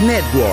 Network.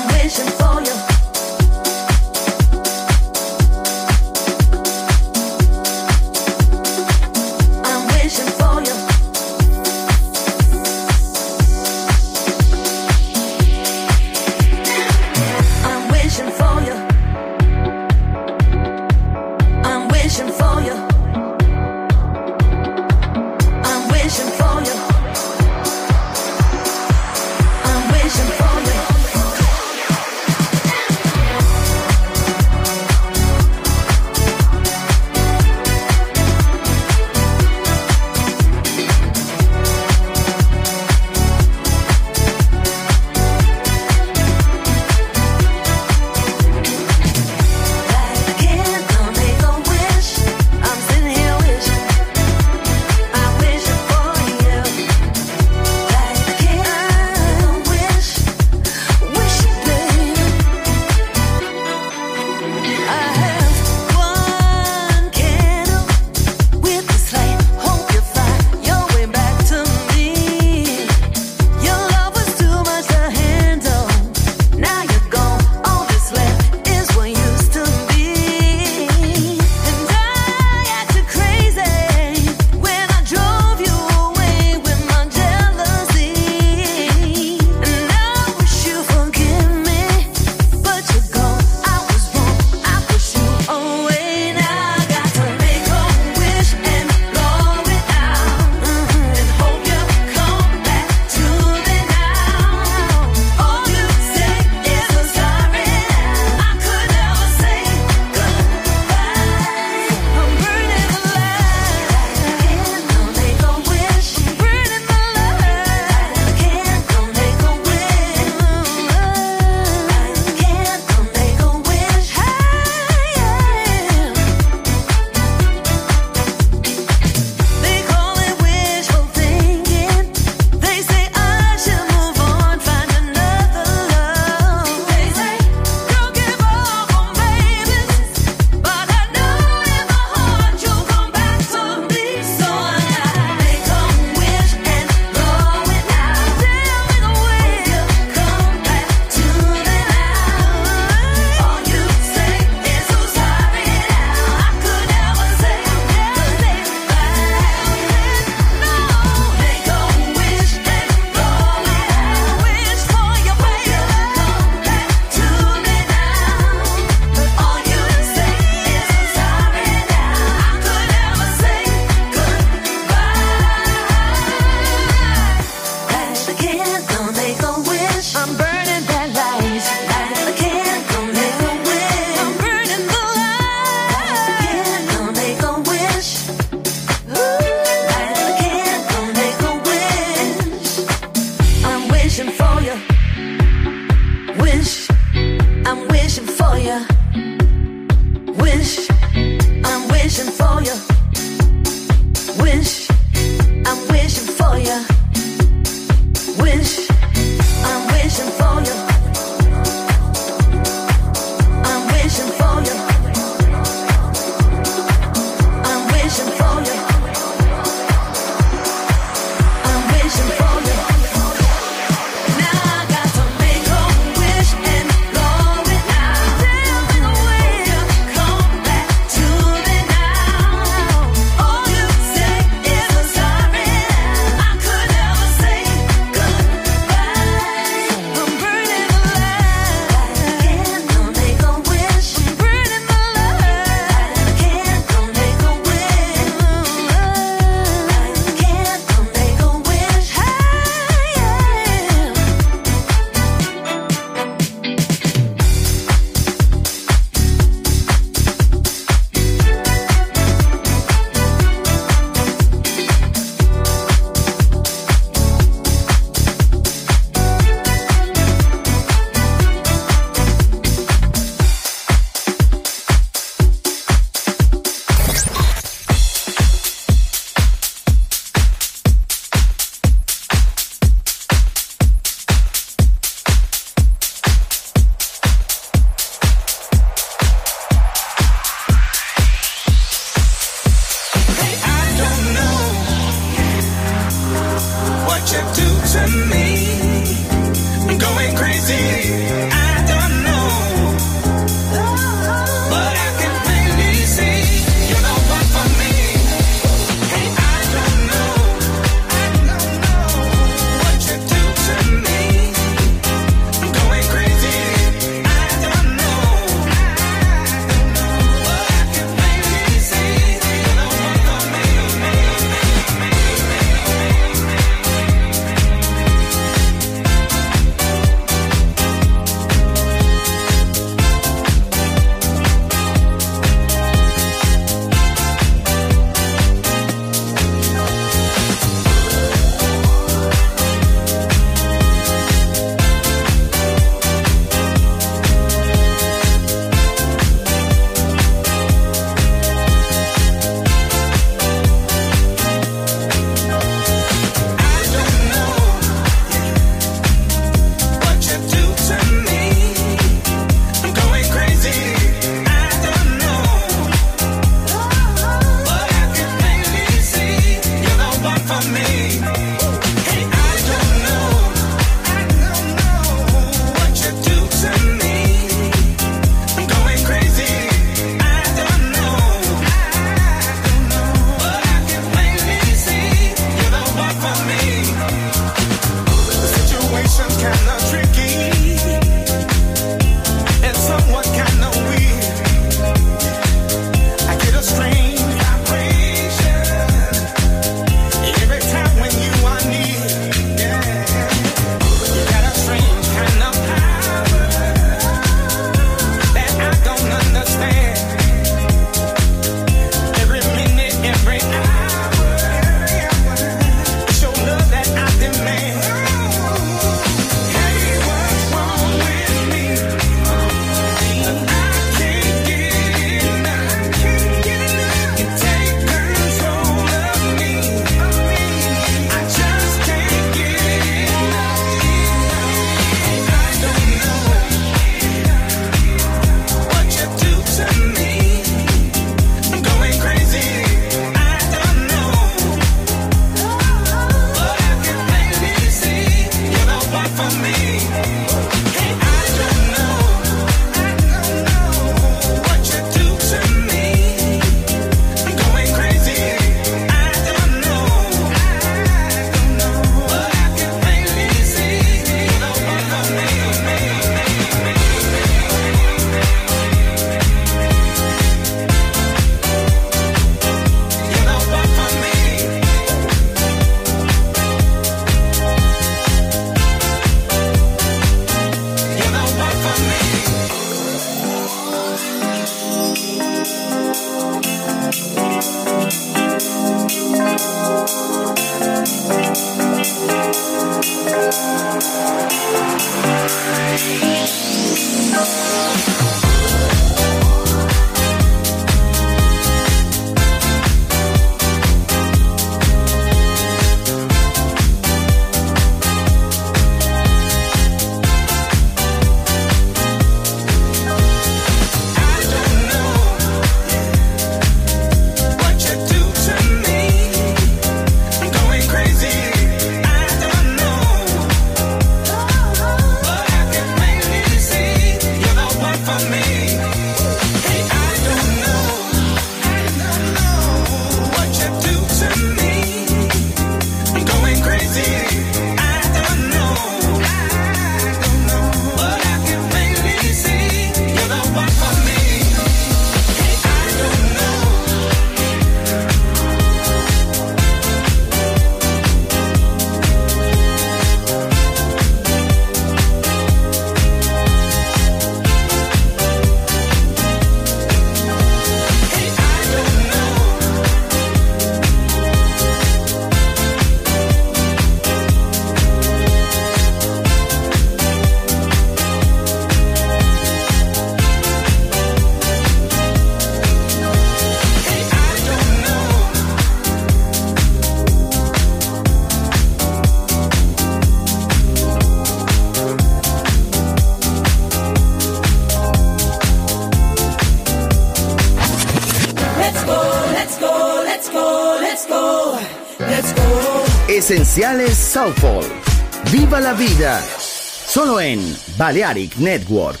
Balearic Network.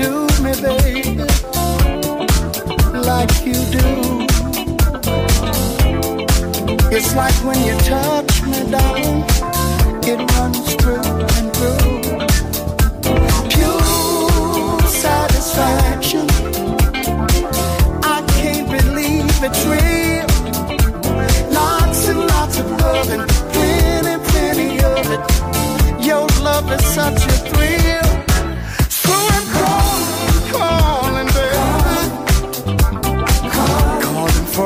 do me, baby, like you do. It's like when you touch me, darling, it runs through and through. Pure satisfaction. I can't believe it's real. Lots and lots of loving, plenty, plenty of it. Your love is such a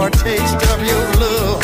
for a taste of your love.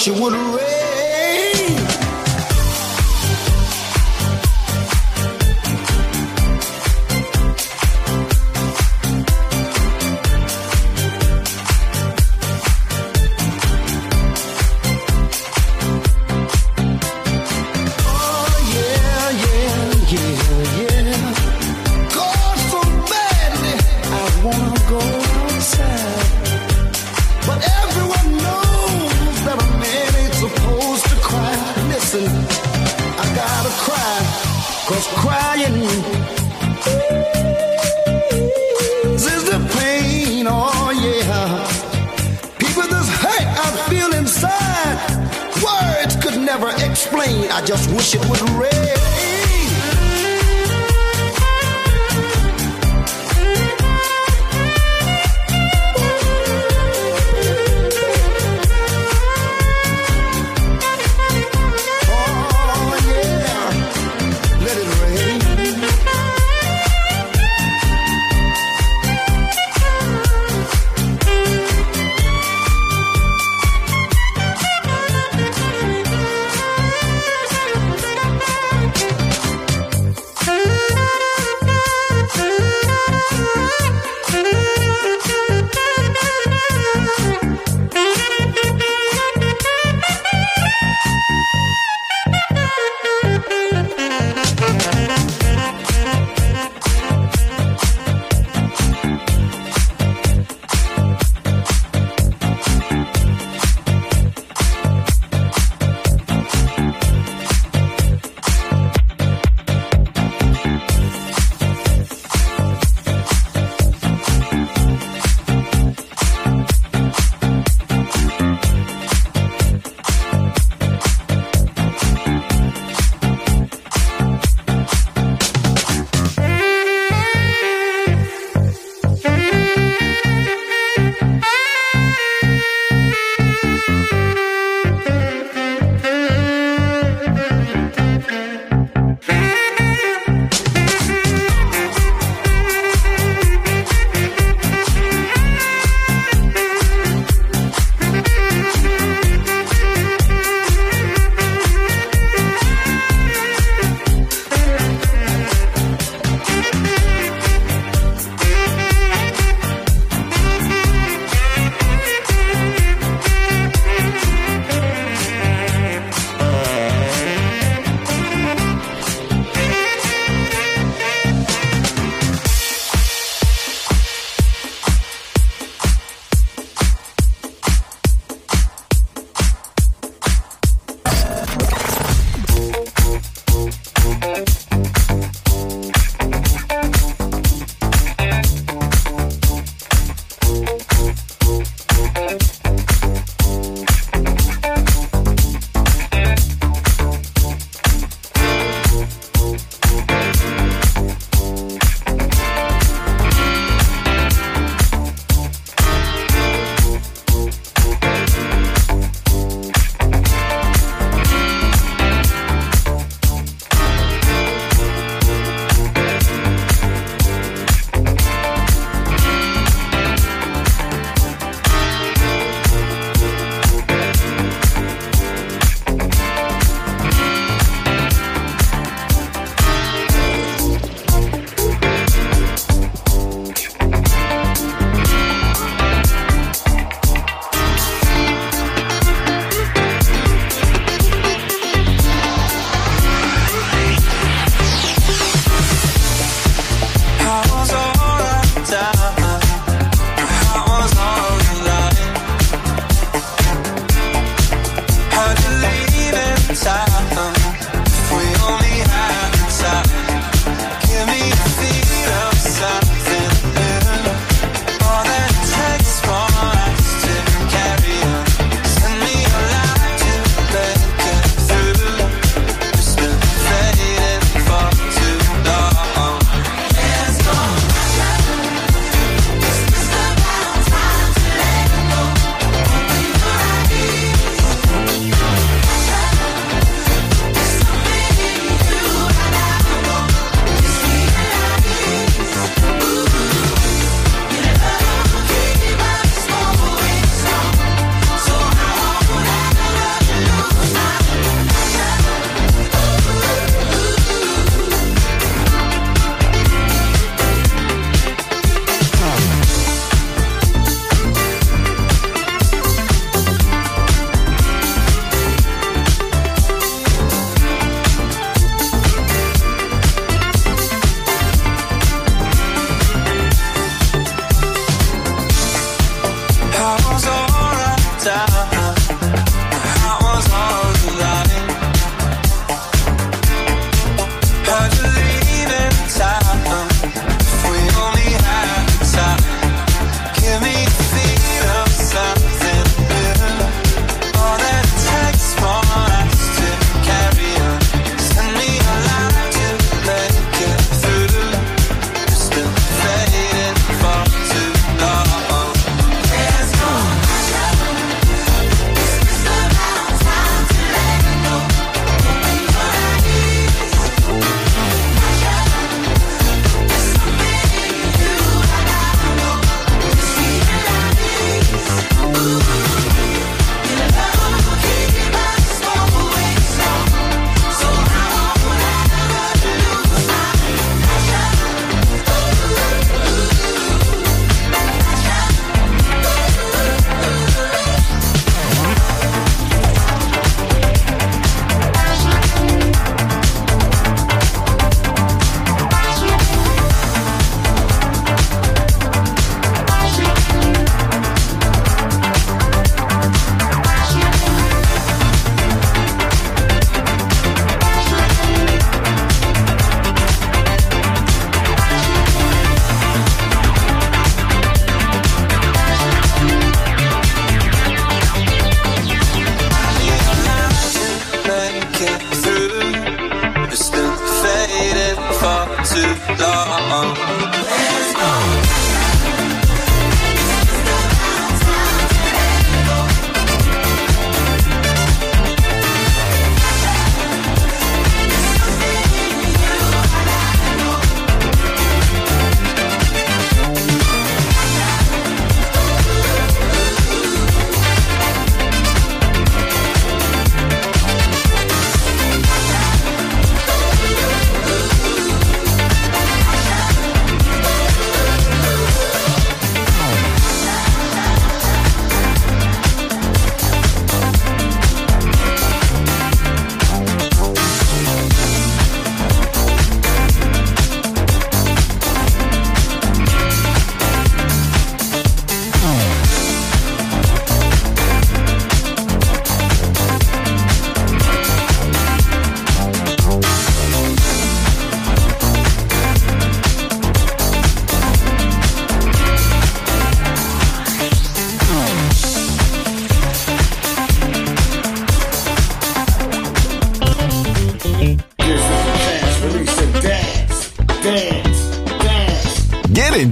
she would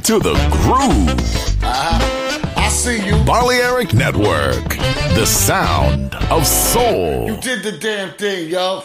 into the groove. Uh-huh. I see you. Balearic Network, the sound of soul. You did the damn thing, yo.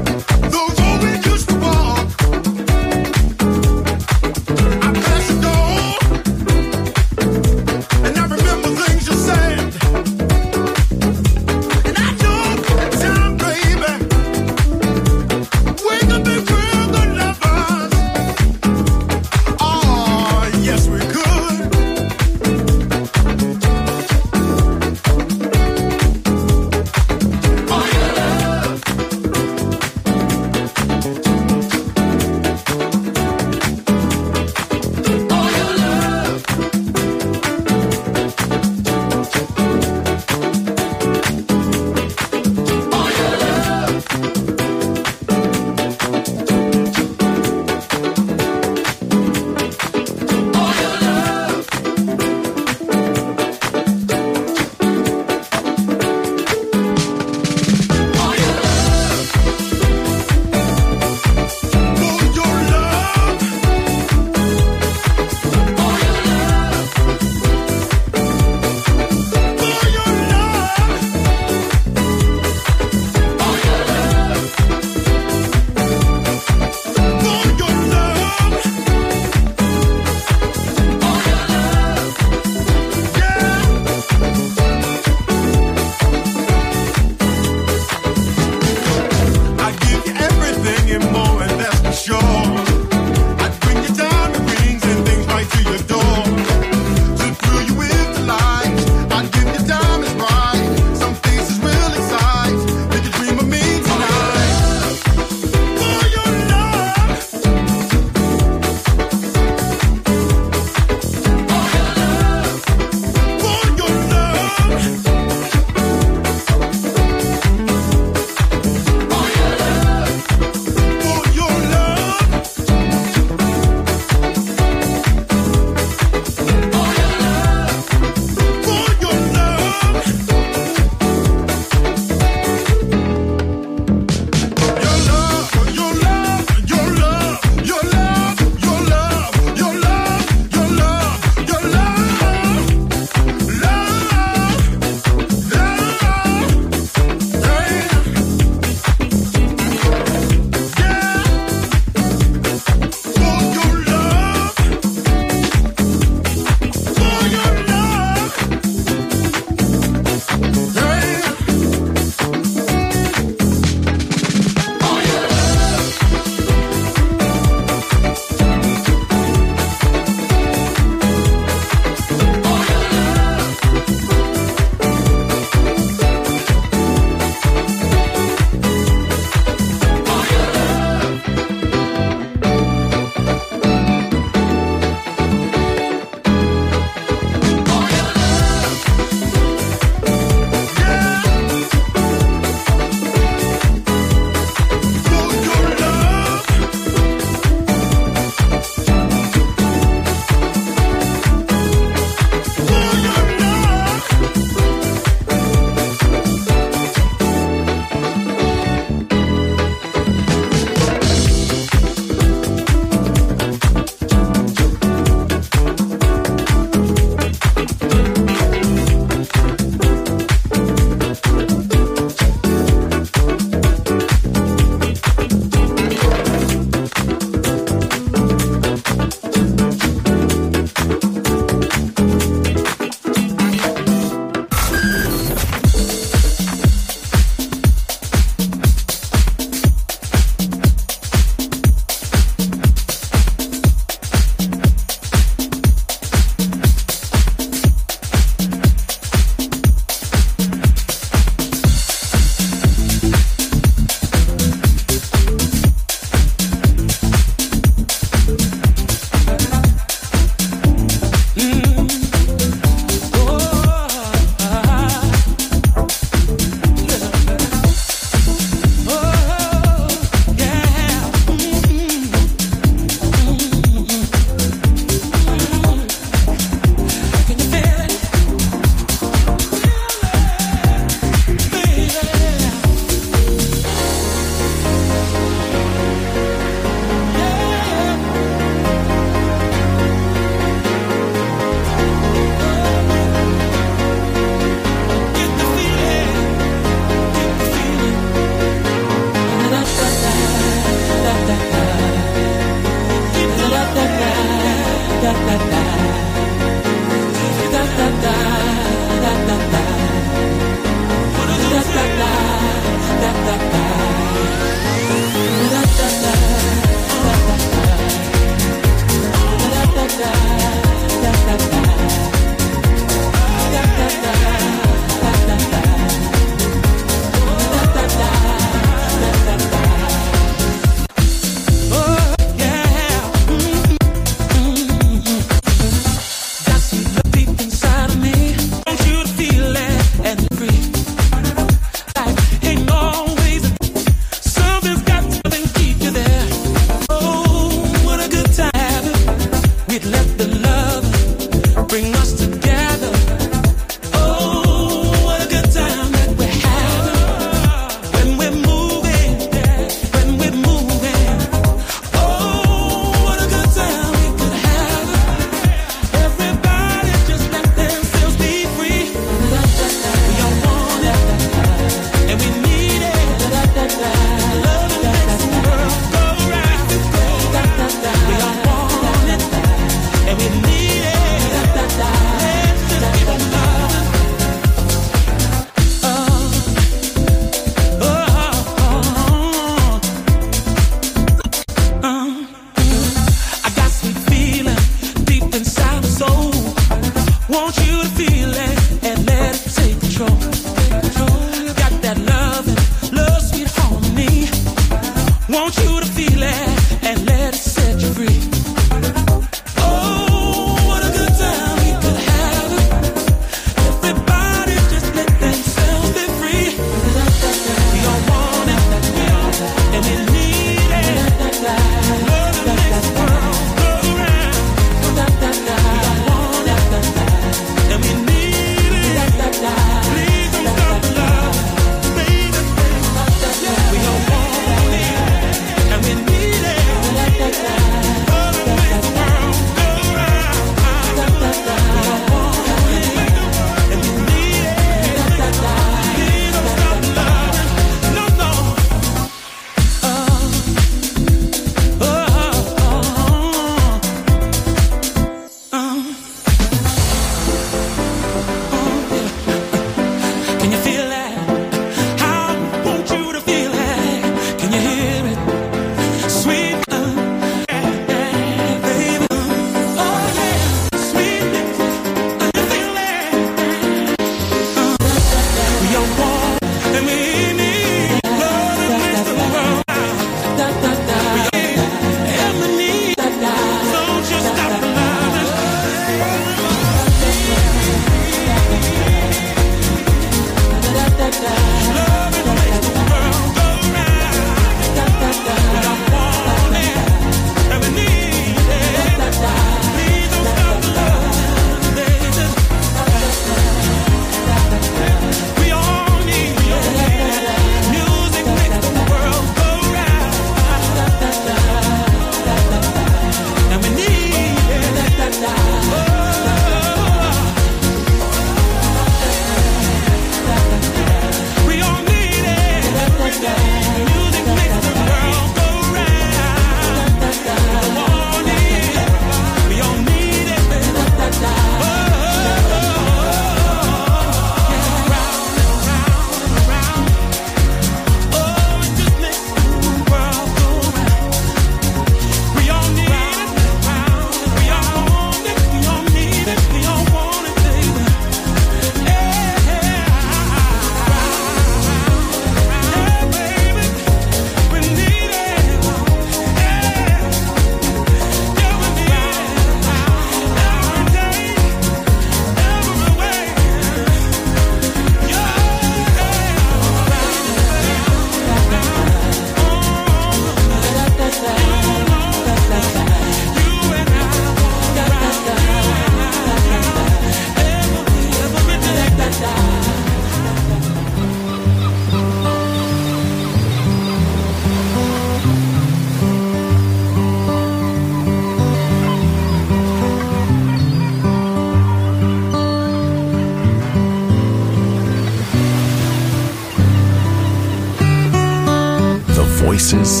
Jesus.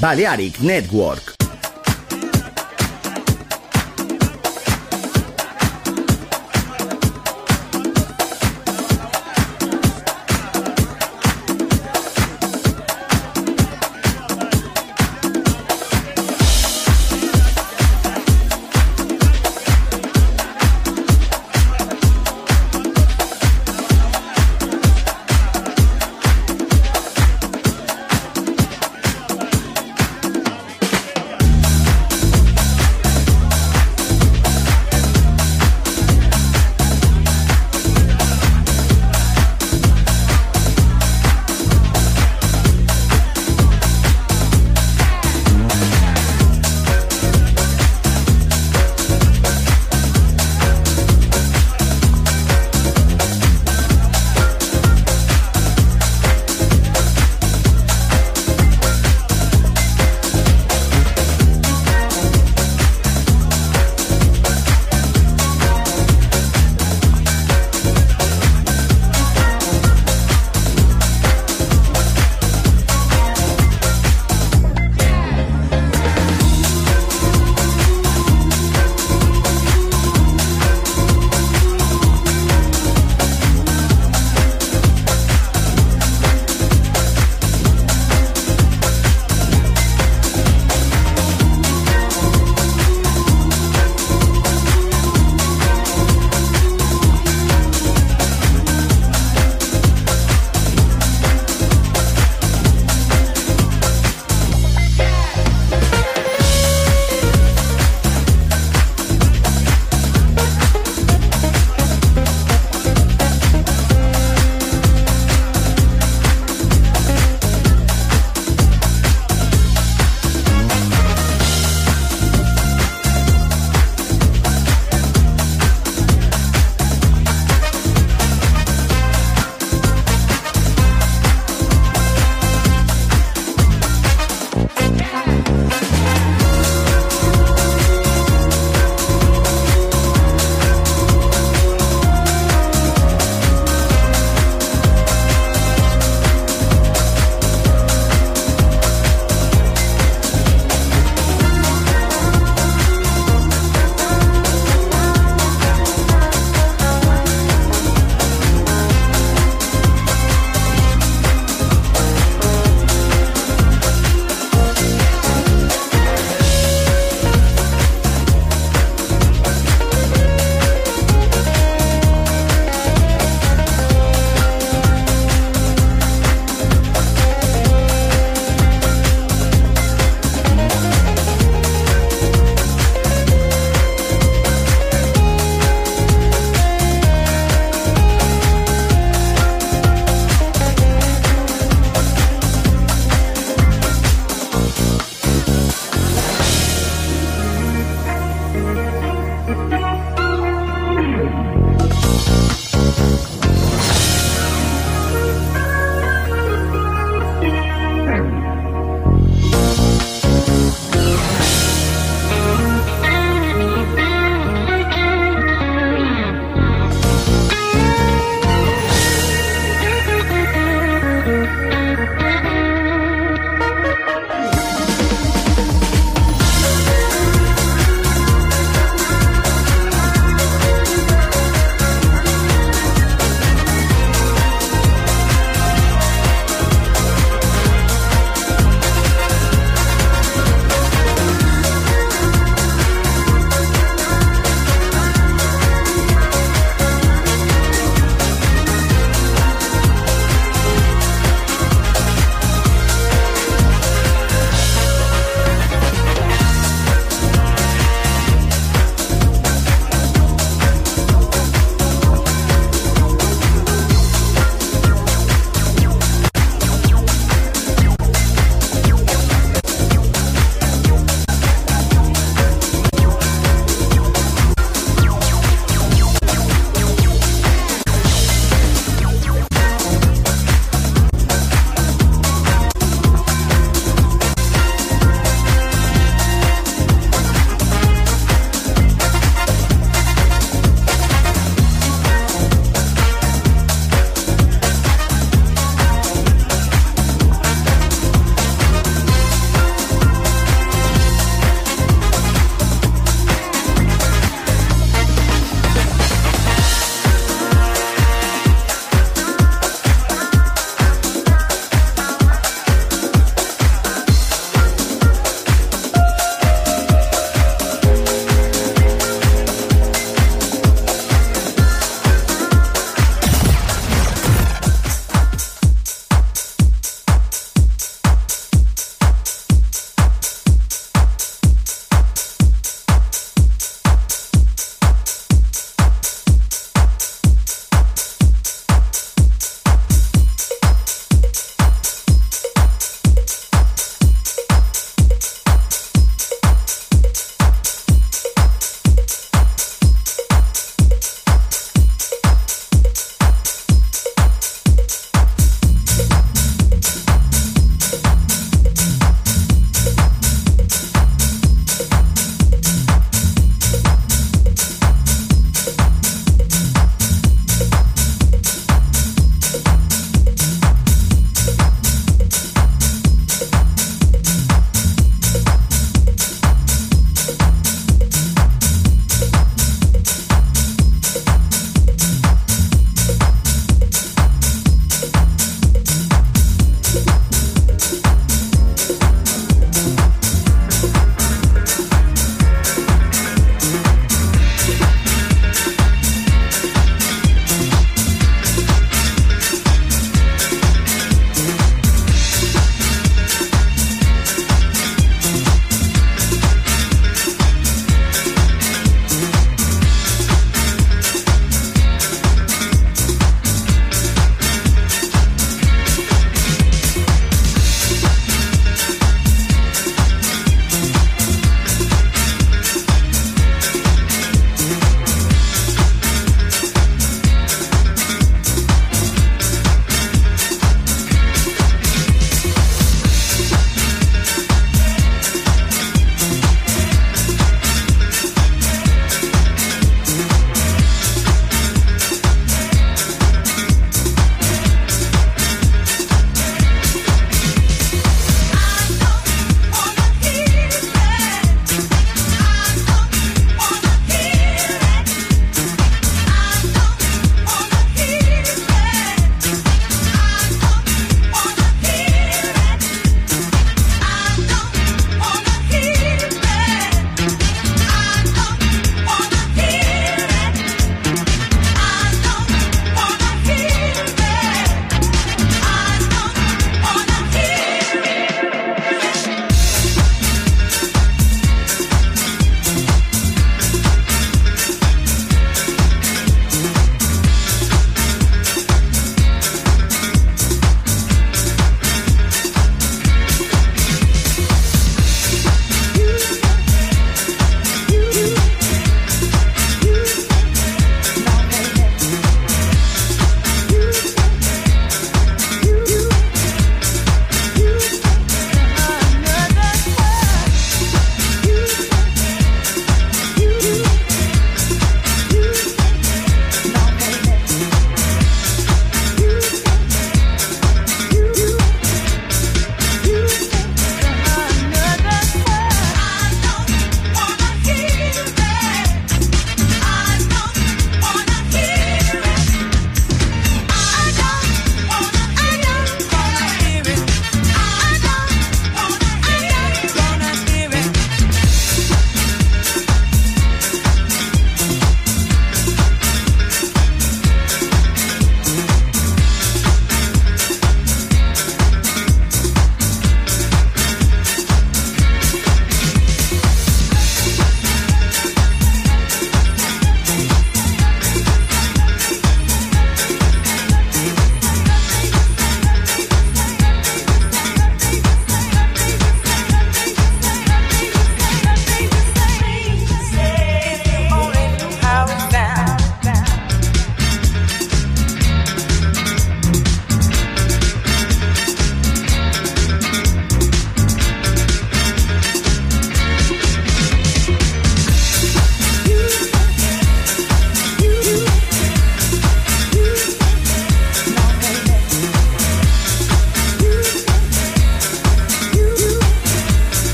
Balearic Network.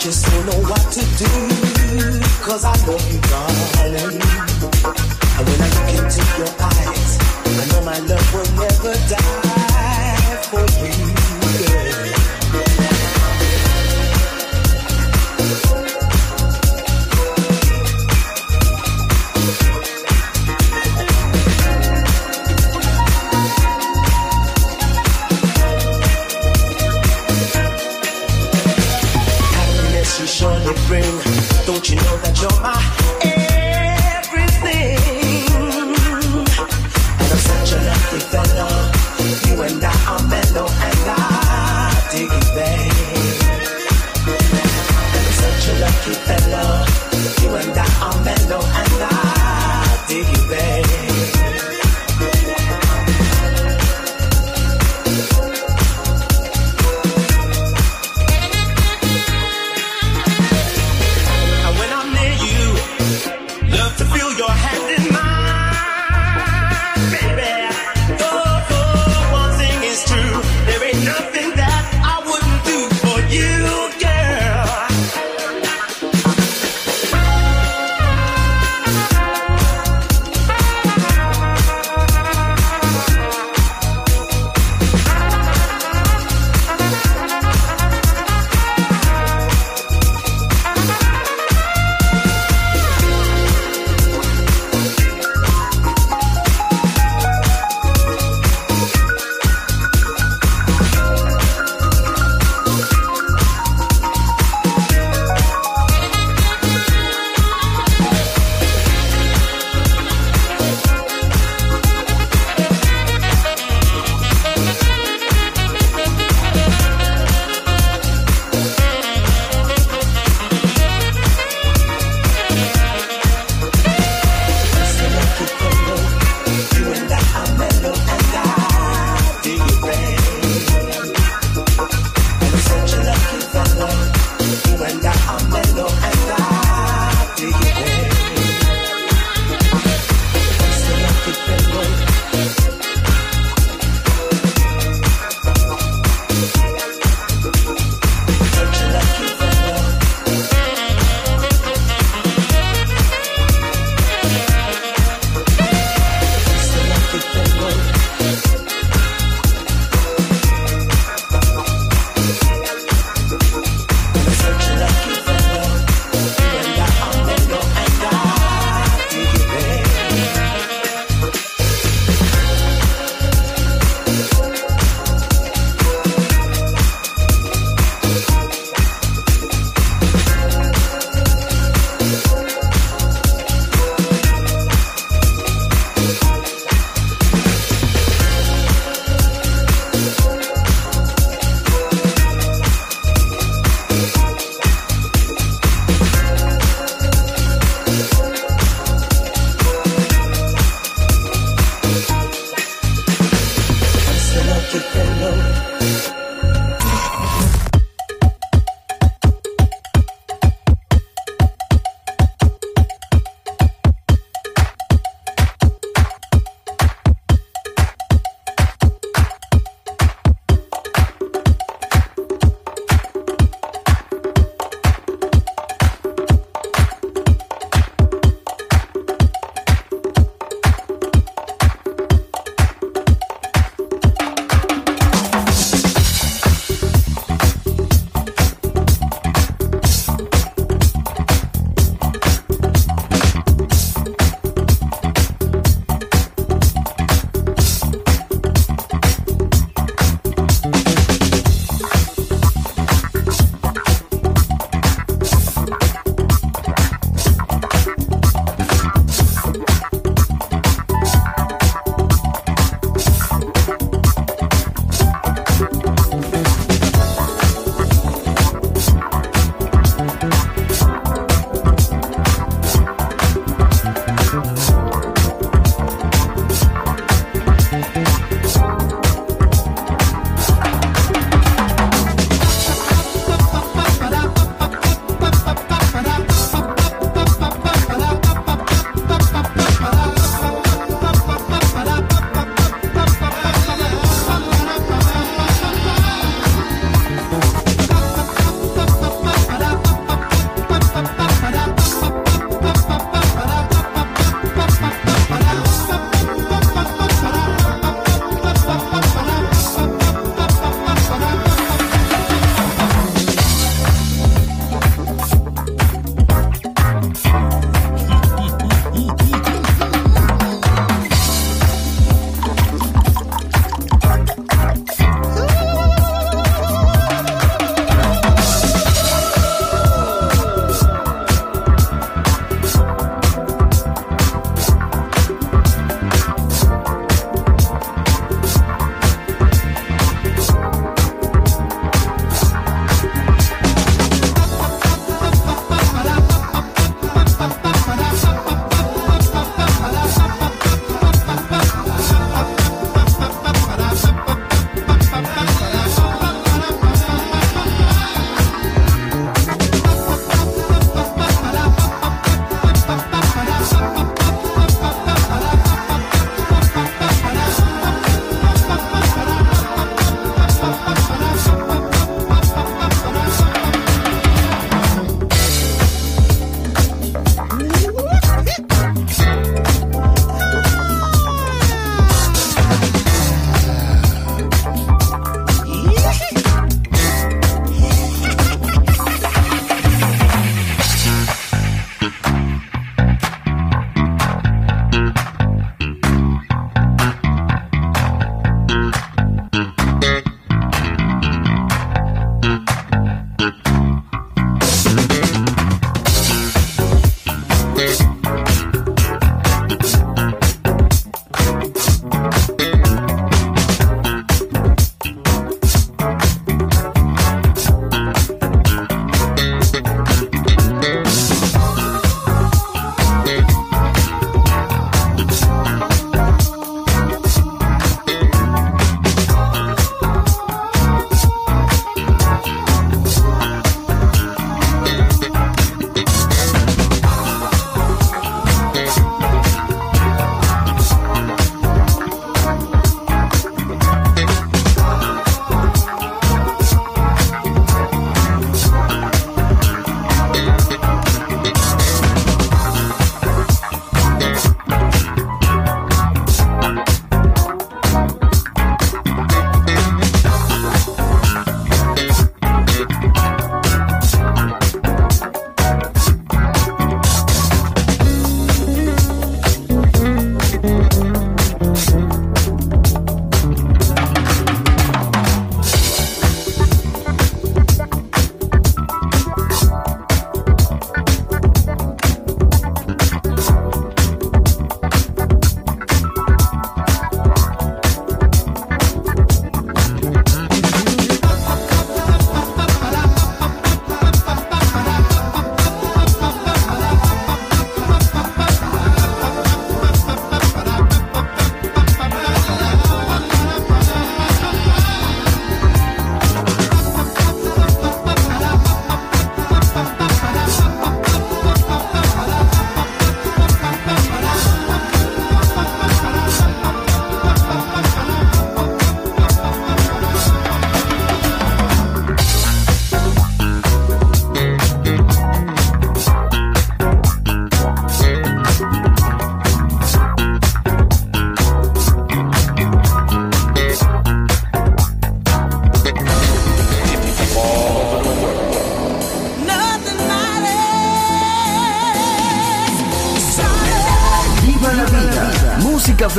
just don't know what to do. Cause I love you, darling. And when I look into your eyes,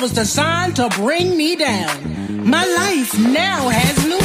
was designed to bring me down. My life now has new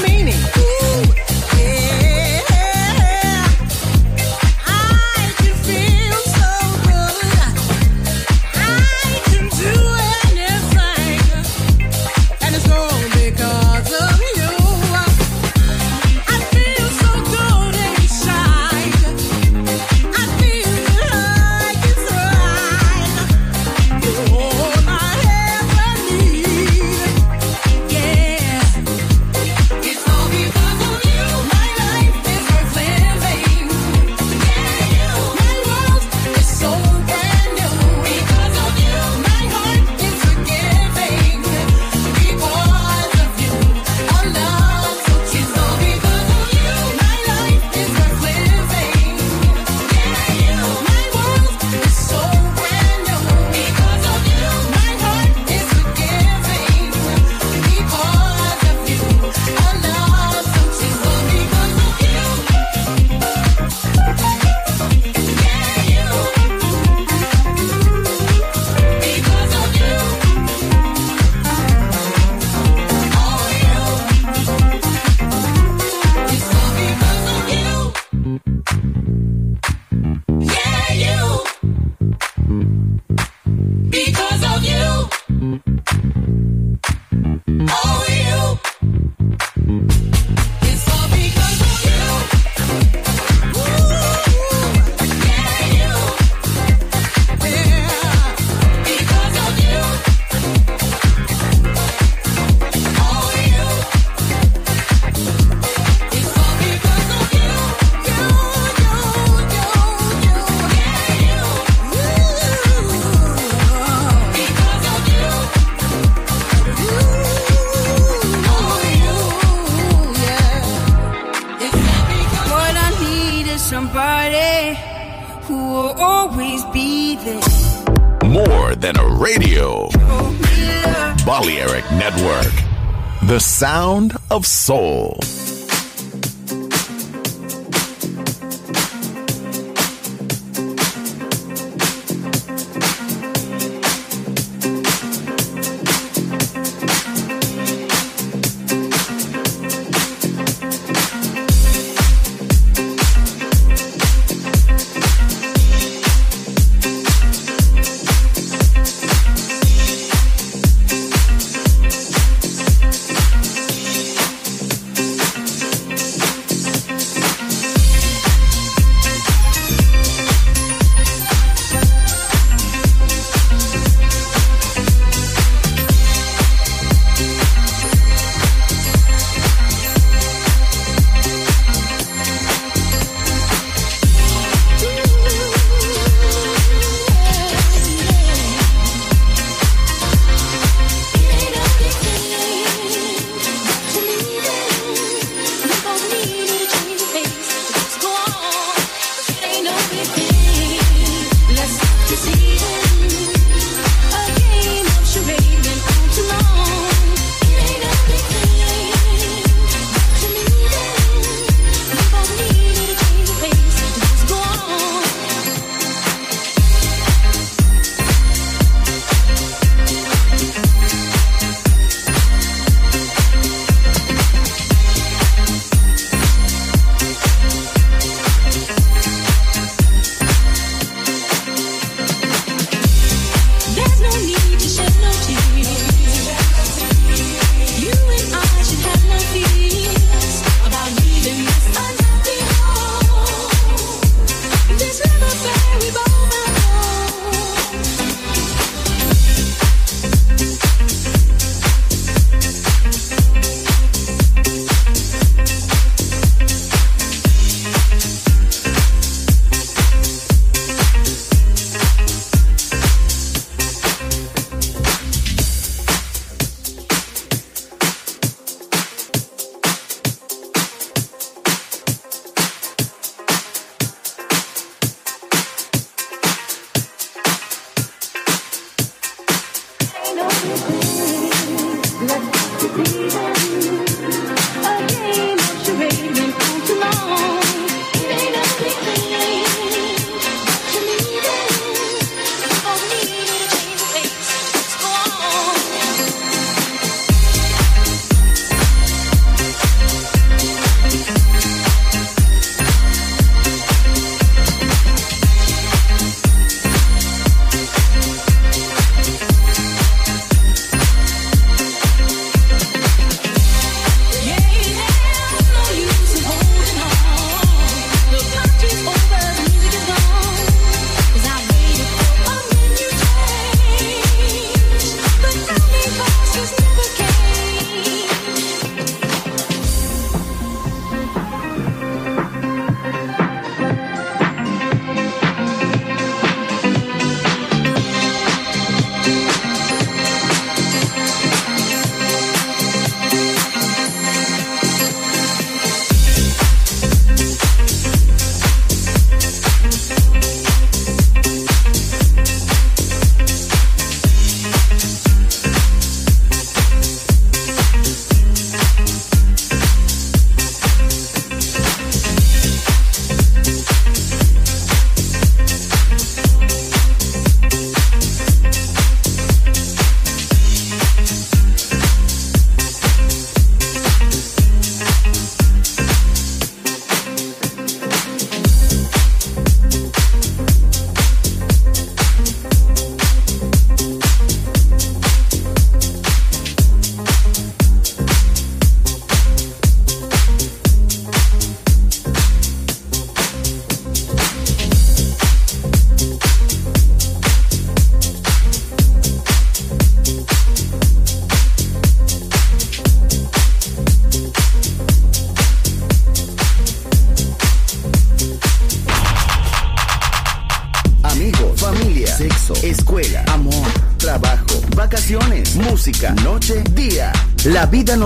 sound of soul.